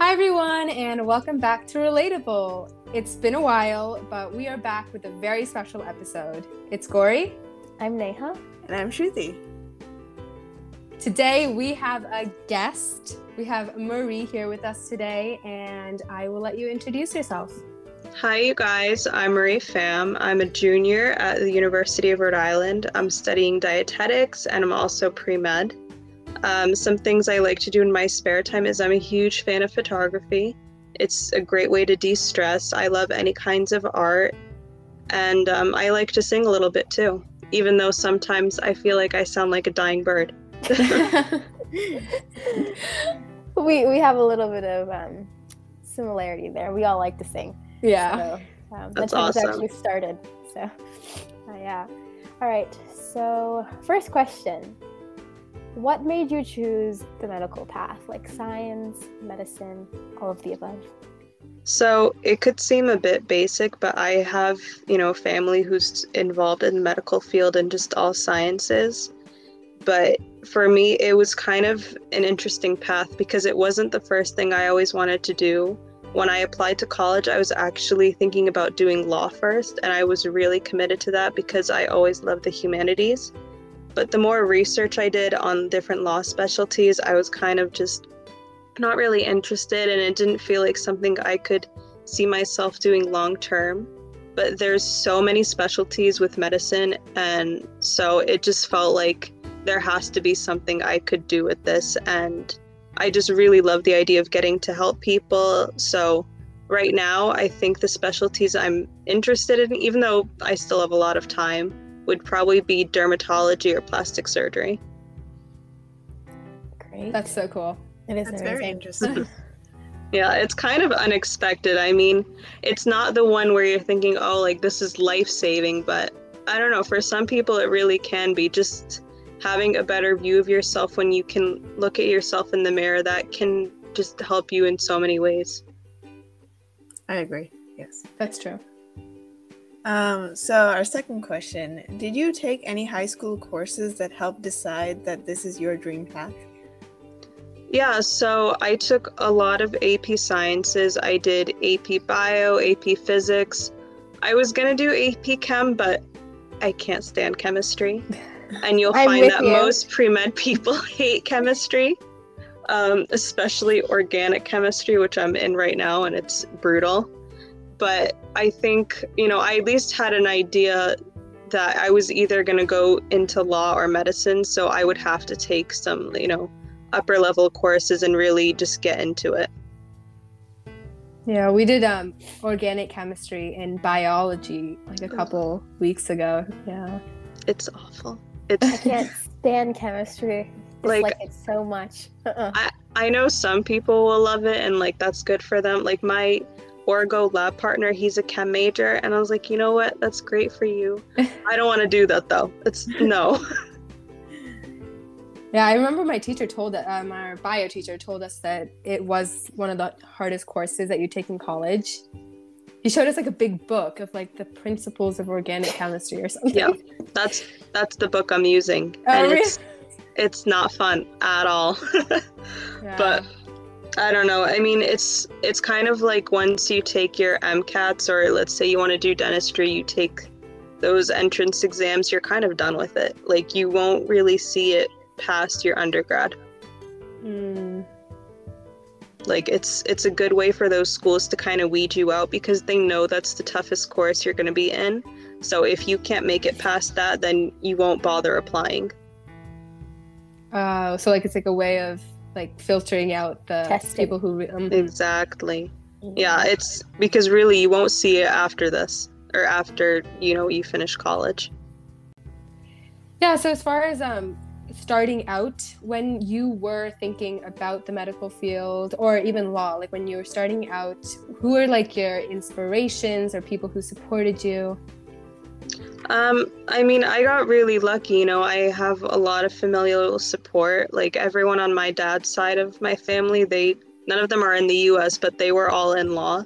Hi, everyone, and welcome back to Relatable. It's been a while, but we are back with a very special episode. It's Gory. I'm Neha. And I'm Shruti. Today, we have a guest. We have Marie here with us today, and I will let you introduce yourself. Hi, you guys. I'm Marie Pham. I'm a junior at the University of Rhode Island. I'm studying dietetics and I'm also pre med. Um, some things I like to do in my spare time is I'm a huge fan of photography. It's a great way to de stress. I love any kinds of art. And um, I like to sing a little bit too, even though sometimes I feel like I sound like a dying bird. we, we have a little bit of um, similarity there. We all like to sing. Yeah. So, um, that's, that's awesome. actually started. So, uh, yeah. All right. So, first question What made you choose the medical path, like science, medicine, all of the above? So, it could seem a bit basic, but I have, you know, family who's involved in the medical field and just all sciences. But for me, it was kind of an interesting path because it wasn't the first thing I always wanted to do when I applied to college, I was actually thinking about doing law first, and I was really committed to that because I always loved the humanities. But the more research I did on different law specialties, I was kind of just not really interested, and it didn't feel like something I could see myself doing long term. But there's so many specialties with medicine, and so it just felt like there has to be something I could do with this. And I just really love the idea of getting to help people. So right now, I think the specialties I'm interested in, even though I still have a lot of time, would probably be dermatology or plastic surgery. Great. That's so cool. It is That's very interesting. yeah, it's kind of unexpected. I mean, it's not the one where you're thinking, oh, like this is life saving, but I don't know. For some people, it really can be just having a better view of yourself when you can look at yourself in the mirror that can just help you in so many ways i agree yes that's true um, so our second question did you take any high school courses that helped decide that this is your dream path? Yeah so i took a lot of ap sciences. I did ap bio ap physics. I was going to do ap chem but i can't stand chemistry. And you'll find that you. most pre-med people hate chemistry um, especially organic chemistry which i'm in right now and it's brutal. But i think you know i at least had an idea that i was either going to go into law or medicine so i would have to take some you know upper level courses and really just get into it yeah we did um organic chemistry and biology like a couple weeks ago yeah it's awful it's I can't stand chemistry. It's like, like it's so much. Uh-uh. I I know some people will love it and like that's good for them. Like my Orgo lab partner, he's a chem major, and I was like, you know what? That's great for you. I don't want to do that though. It's no. Yeah, I remember my teacher told that um, our bio teacher told us that it was one of the hardest courses that you take in college he showed us like a big book of like the principles of organic chemistry or something. Yeah, that's that's the book I'm using, oh, and really? it's it's not fun at all. yeah. But I don't know. I mean, it's it's kind of like once you take your MCATs, or let's say you want to do dentistry, you take those entrance exams, you're kind of done with it. Like you won't really see it past your undergrad. Mm like it's it's a good way for those schools to kind of weed you out because they know that's the toughest course you're going to be in so if you can't make it past that then you won't bother applying uh so like it's like a way of like filtering out the Testing. people who um, exactly. Yeah it's because really you won't see it after this or after you know you finish college. Yeah so as far as um starting out when you were thinking about the medical field or even law like when you were starting out who are like your inspirations or people who supported you um i mean i got really lucky you know i have a lot of familial support like everyone on my dad's side of my family they none of them are in the us but they were all in law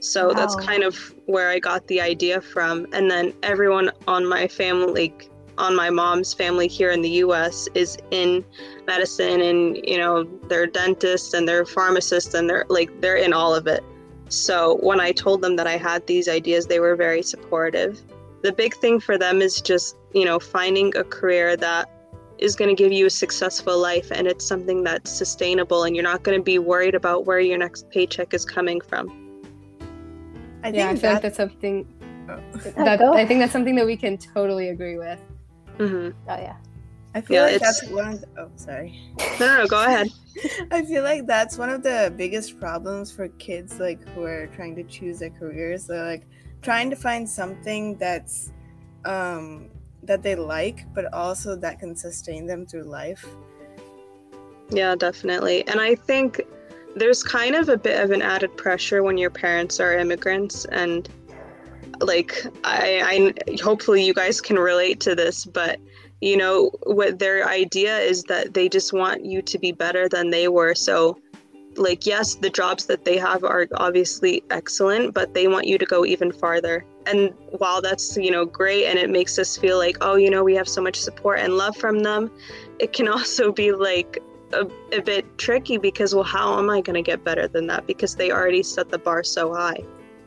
so wow. that's kind of where i got the idea from and then everyone on my family like on my mom's family here in the US is in medicine and you know they're dentists and they're pharmacists and they're like they're in all of it. So when I told them that I had these ideas they were very supportive. The big thing for them is just, you know, finding a career that is going to give you a successful life and it's something that's sustainable and you're not going to be worried about where your next paycheck is coming from. I think yeah, I feel that... like that's something oh. that, I think that's something that we can totally agree with. Mm-hmm. Oh yeah. I feel yeah, like it's... that's one of the, oh sorry. No, no, go ahead. I feel like that's one of the biggest problems for kids like who are trying to choose their careers. They're like trying to find something that's um that they like, but also that can sustain them through life. Yeah, definitely. And I think there's kind of a bit of an added pressure when your parents are immigrants and like I, I hopefully you guys can relate to this but you know what their idea is that they just want you to be better than they were. So like yes the jobs that they have are obviously excellent but they want you to go even farther. And while that's you know great and it makes us feel like oh you know we have so much support and love from them it can also be like a, a bit tricky because well how am i going to get better than that? Because they already set the bar so high.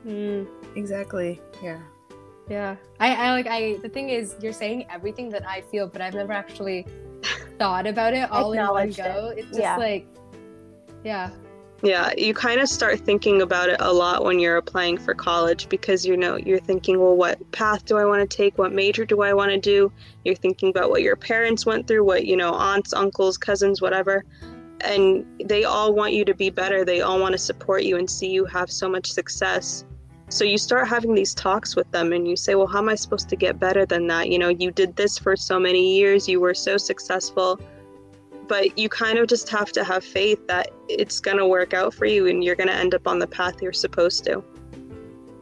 Mm. exactly. Yeah yeah. I, I like i the thing is you're saying everything that i feel but i've never actually thought about it all in one go it. it's just yeah. like yeah. Yeah you kind of start thinking about it a lot when you're applying for college because you know you're thinking well what path do i want to take? What major do i want to do? You're thinking about what your parents went through what you know aunts uncles cousins whatever. And they all want you to be better. They all want to support you and see you have so much success so you start having these talks with them and you say well how am i supposed to get better than that you know you did this for so many years you were so successful but you kind of just have to have faith that it's going to work out for you and you're going to end up on the path you're supposed to.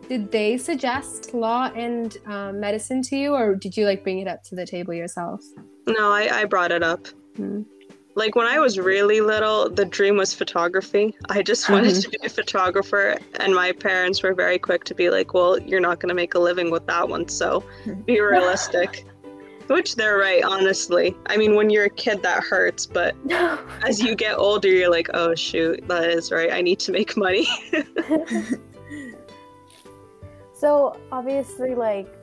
Did they suggest law and um, medicine to you, or did you like bring it up to the table yourself? No, I, I brought it up. Mm-hmm. Like when I was really little, the dream was photography. I just wanted mm-hmm. to be a photographer, and my parents were very quick to be like, "Well, you're not going to make a living with that one, so mm-hmm. be realistic." Which they're right, honestly. I mean, when you're a kid, that hurts, but as you get older, you're like, oh, shoot, that is right. I need to make money. so, obviously, like,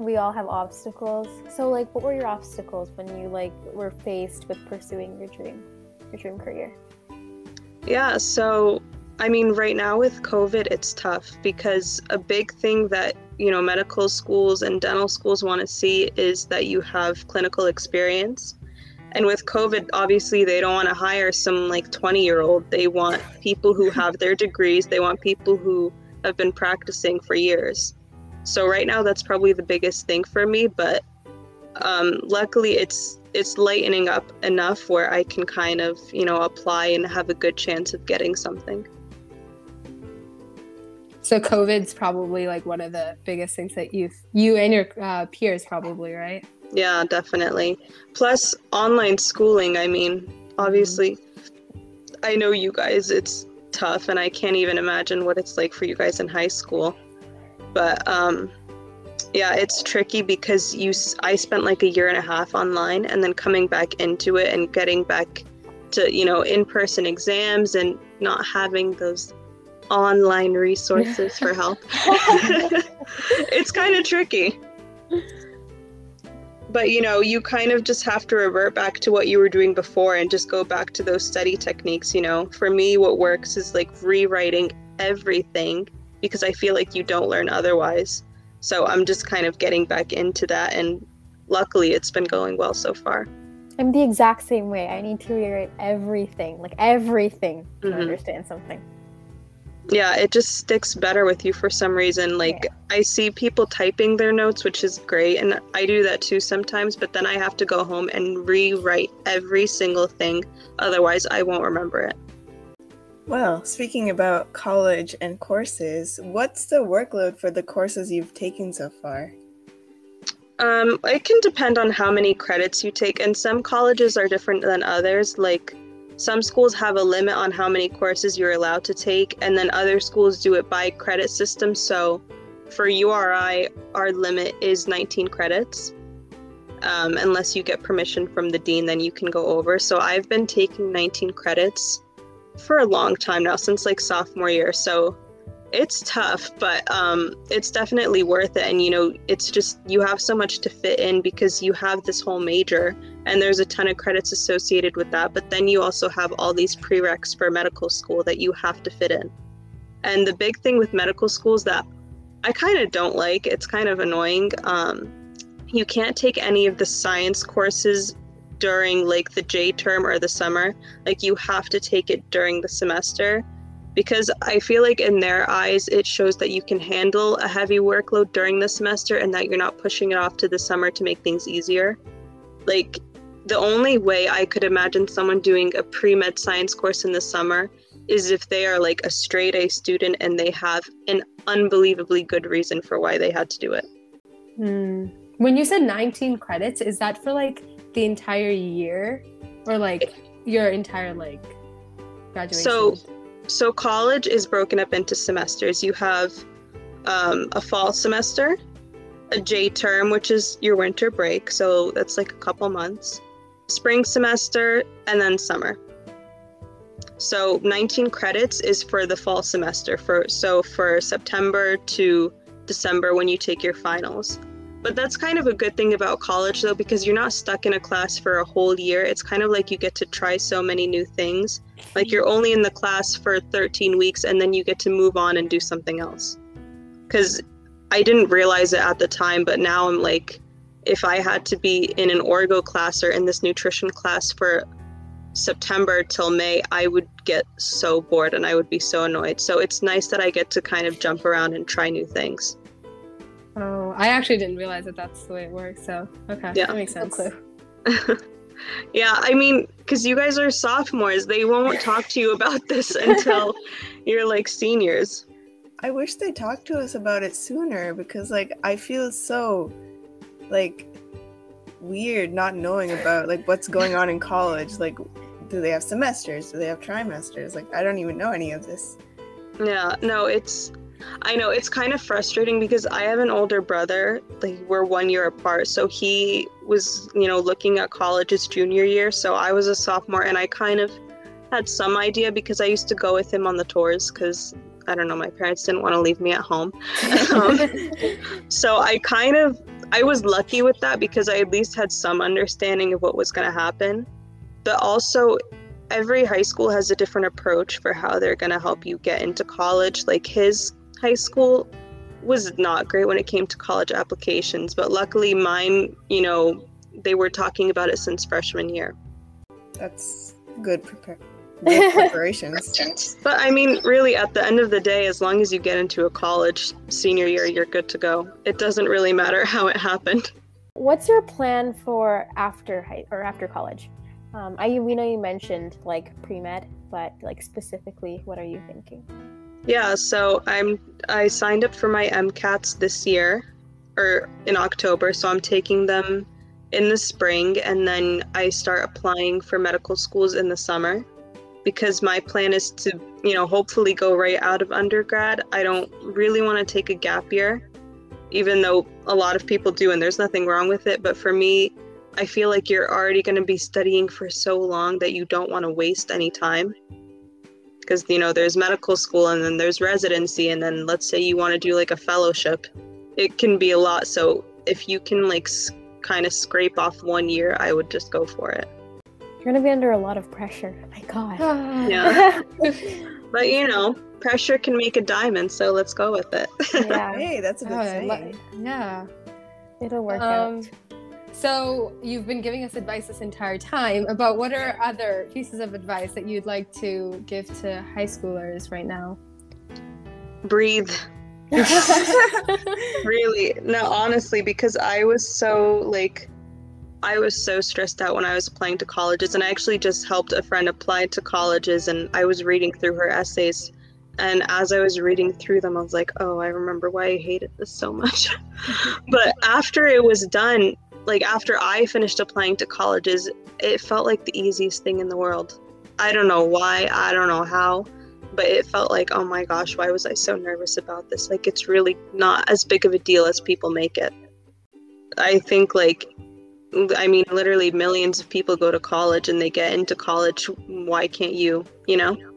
we all have obstacles. So, like, what were your obstacles when you, like, were faced with pursuing your dream, your dream career? Yeah, so I mean, right now with COVID, it's tough because a big thing that you know medical schools and dental schools want to see is that you have clinical experience and with covid obviously they don't want to hire some like 20 year old they want people who have their degrees they want people who have been practicing for years so right now that's probably the biggest thing for me but um, luckily it's it's lightening up enough where i can kind of you know apply and have a good chance of getting something so COVID's probably like one of the biggest things that you you and your uh, peers probably right. Yeah, definitely. Plus online schooling. I mean, obviously. I know you guys. It's tough, and I can't even imagine what it's like for you guys in high school. But um, yeah, it's tricky because you. I spent like a year and a half online, and then coming back into it and getting back to you know in person exams and not having those online resources for help. it's kind of tricky. But you know, you kind of just have to revert back to what you were doing before and just go back to those study techniques. You know, for me, what works is like rewriting everything because I feel like you don't learn otherwise. So I'm just kind of getting back into that, and luckily, it's been going well so far. I'm the exact same way. I need to rewrite everything, like everything, to mm-hmm. understand something yeah it just sticks better with you for some reason like yeah. i see people typing their notes which is great and i do that too sometimes but then i have to go home and rewrite every single thing otherwise i won't remember it well speaking about college and courses what's the workload for the courses you've taken so far um, it can depend on how many credits you take and some colleges are different than others like some schools have a limit on how many courses you're allowed to take, and then other schools do it by credit system. So for URI, our limit is 19 credits. um, unless you get permission from the dean, then you can go over. So I've been taking 19 credits for a long time now, since like sophomore year. So it's tough, but um, it's definitely worth it. And you know, it's just you have so much to fit in because you have this whole major, and there's a ton of credits associated with that. But then you also have all these prereqs for medical school that you have to fit in. And the big thing with medical schools that I kind of don't like, it's kind of annoying. Um, you can't take any of the science courses during like the J term or the summer. Like you have to take it during the semester because I feel like in their eyes it shows that you can handle a heavy workload during the semester and that you're not pushing it off to the summer to make things easier. Like the only way I could imagine someone doing a pre-med science course in the summer is if they are like a straight A student and they have an unbelievably good reason for why they had to do it. Hmm. When you said 19 credits, is that for like the entire year or like your entire like graduation? So so college is broken up into semesters. You have um, a fall semester, a J term, which is your winter break, so that's like a couple months, spring semester, and then summer. So 19 credits is for the fall semester for so for September to December when you take your finals. But that's kind of a good thing about college though because you're not stuck in a class for a whole year. It's kind of like you get to try so many new things. Like you're only in the class for 13 weeks and then you get to move on and do something else. Cuz I didn't realize it at the time, but now I'm like if I had to be in an orgo class or in this nutrition class for September till May, I would get so bored and I would be so annoyed. So it's nice that I get to kind of jump around and try new things. I actually didn't realize that that's the way it works. So okay, yeah. that makes sense. yeah, I mean, because you guys are sophomores, they won't talk to you about this until you're like seniors. I wish they talked to us about it sooner because, like, I feel so, like, weird not knowing about like what's going on in college. Like, do they have semesters? Do they have trimesters? Like, I don't even know any of this. Yeah, no, it's I know it's kind of frustrating because I have an older brother. Like we're one year apart, so he was, you know, looking at college his junior year. So I was a sophomore, and I kind of had some idea because I used to go with him on the tours because I don't know, my parents didn't want to leave me at home. um, so I kind of I was lucky with that because I at least had some understanding of what was going to happen. But also, every high school has a different approach for how they're going to help you get into college. Like his high school was not great when it came to college applications, but luckily mine, you know, they were talking about it since freshman year. That's good, prepar- good preparations. but I mean, really, at the end of the day, as long as you get into a college senior year, you're good to go. It doesn't really matter how it happened. What's your plan for after high or after college? Um, I we know you mentioned like pre med, but like specifically, what are you thinking? Yeah, so I'm I signed up for my MCATs this year or in October, so I'm taking them in the spring and then I start applying for medical schools in the summer because my plan is to, you know, hopefully go right out of undergrad. I don't really want to take a gap year even though a lot of people do and there's nothing wrong with it, but for me, I feel like you're already going to be studying for so long that you don't want to waste any time because you know there's medical school and then there's residency and then let's say you want to do like a fellowship it can be a lot. So if you can like s- kind of scrape off one year i would just go for it. You're gonna be under a lot of pressure my god. Yeah. But you know pressure can make a diamond so let's go with it. Yeah. Hey that's a good oh, saying. yeah. It'll work um, out so you've been giving us advice this entire time about what are other pieces of advice that you'd like to give to high schoolers right now? Breathe. really? No, honestly, because I was so like I was so stressed out when I was applying to colleges and I actually just helped a friend apply to colleges and I was reading through her essays and as I was reading through them I was like, "Oh, I remember why I hated this so much." but after it was done, like after I finished applying to colleges, it felt like the easiest thing in the world. I don't know why, I don't know how, but it felt like, oh my gosh, why was I so nervous about this? Like it's really not as big of a deal as people make it. I think like I mean, literally millions of people go to college and they get into college. Why can't you? You know?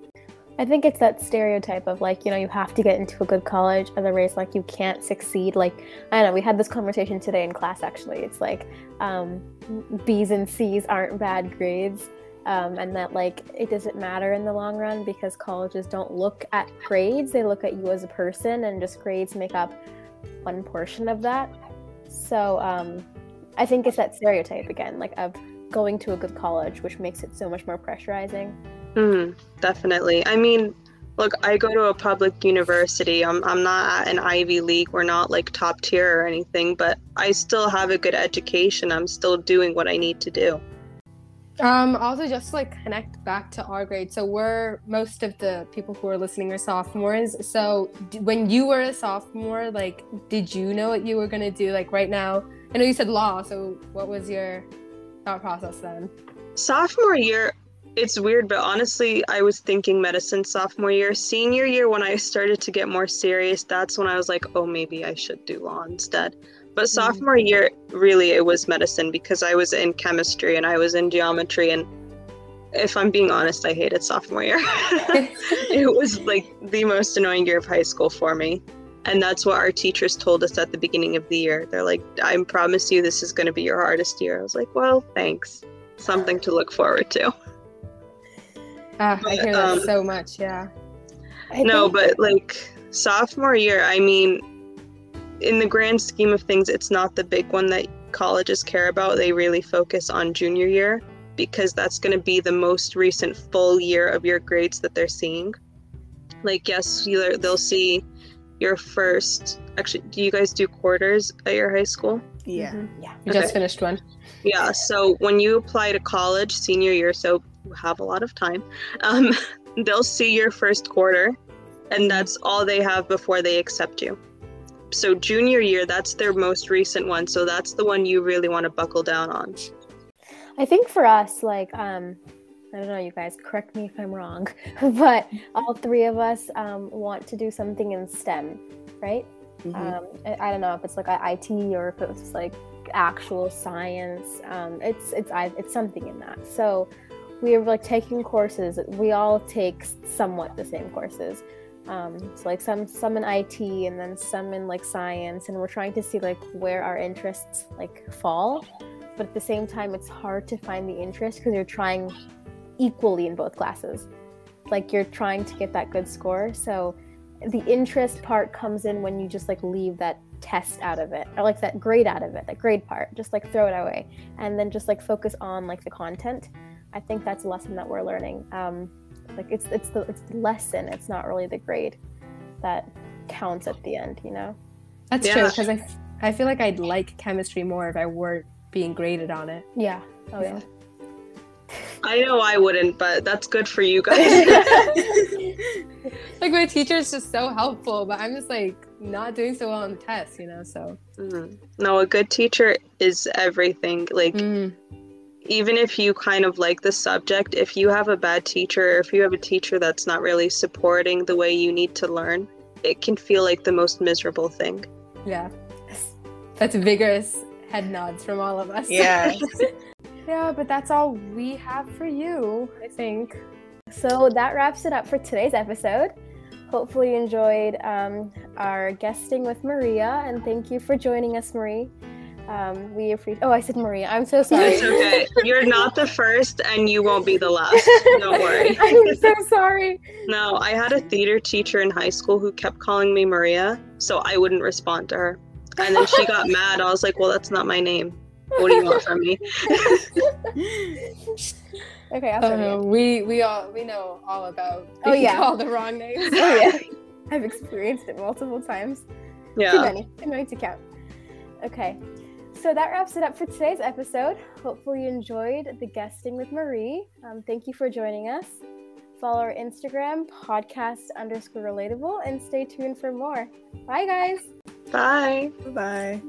I think it's that stereotype of like, you know, you have to get into a good college, otherwise, like, you can't succeed. Like, I don't know, we had this conversation today in class actually. It's like um, B's and C's aren't bad grades. Um, and that like it doesn't matter in the long run because colleges don't look at grades they look at you as a person and just grades make up one portion of that so um, i think it's that stereotype again like of going to a good college which makes it so much more pressurizing Mm, definitely. I mean, look, I go to a public university. I'm, I'm not at an Ivy League. We're not like top tier or anything, but I still have a good education. I'm still doing what I need to do. Um, also just like connect back to our grade. So we're most of the people who are listening are sophomores. So d- when you were a sophomore, like, did you know what you were gonna do? Like right now, I know you said law. So what was your thought process then? Sophomore year, it's weird, but honestly, I was thinking medicine sophomore year. Senior year, when I started to get more serious, that's when I was like, oh, maybe I should do law instead. But mm-hmm. sophomore year, really, it was medicine because I was in chemistry and I was in geometry. And if I'm being honest, I hated sophomore year. it was like the most annoying year of high school for me. And that's what our teachers told us at the beginning of the year. They're like, I promise you this is going to be your hardest year. I was like, well, thanks. Something to look forward to. Ah, I hear that um, so much. Yeah. I no, think- but like sophomore year, I mean, in the grand scheme of things, it's not the big one that colleges care about. They really focus on junior year because that's going to be the most recent full year of your grades that they're seeing. Like, yes, they'll see your first. Actually, do you guys do quarters at your high school? Yeah. Mhm, yeah We just finished one. Yeah, so when you apply to college senior year, so you have a lot of time, um, they'll see your first quarter, and that's all they have before they accept you. So junior year, that's their most recent one, so that's the one you really want to buckle down on. I think for us, like, um, I don't know, you guys, correct me if I'm wrong, but all three of us um, want to do something in STEM, right? Mhm. Um, I, I don't know if it's like IT or if it's like actual science. Um, it's it's I, it's something in that. So we are like taking courses. We all take somewhat the same courses. Um, so like some some in IT and then some in like science, and we're trying to see like where our interests like fall. But at the same time, it's hard to find the interest because you're trying equally in both classes. Like you're trying to get that good score. So the interest part comes in when you just like leave that test out of it or like that grade out of it that grade part just like throw it away and then just like focus on like the content i think that's a lesson that we're learning um like it's it's the it's the lesson it's not really the grade that counts at the end you know That's Yeah. true because I, f- I feel like I'd like chemistry more if I were being graded on it. yeah oh yeah I know I wouldn't, but that's good for you guys. Like my teacher's just so helpful, but I'm just like not doing so well on the test, you know. So Mhm. No, a good teacher is everything. Like, Mm, even if you kind of like the subject, if you have a bad teacher, or if you have a teacher that's not really supporting the way you need to learn, it can feel like the most miserable thing. yeah, that's vigorous head nods from all of us. Yeah. yeah, but that's all we have for you, I think. so that wraps it up for today's episode hopefully you enjoyed um, our guesting with maria and thank you for joining us marie um, we appreciate oh i said maria i'm so sorry It's okay. You're not the first, and you won't be the last. Don't worry. i'm so sorry No, I had a theater teacher in high school who kept calling me Maria, so I wouldn't respond to her. And then she got mad. I was like, well, that's not my name. What do you want from me? okay i'll Uh, you we we all we know all about Oh, yeah. called the wrong names. oh yeah i've experienced it multiple times Too Yeah. many. Too many to count. Okay. So that wraps it up for today's episode. Hopefully you enjoyed the guesting with Marie. Um, thank you for joining us. Follow our Instagram, podcast underscore relatable, and stay tuned for more. Bye, guys. Bye. Bye.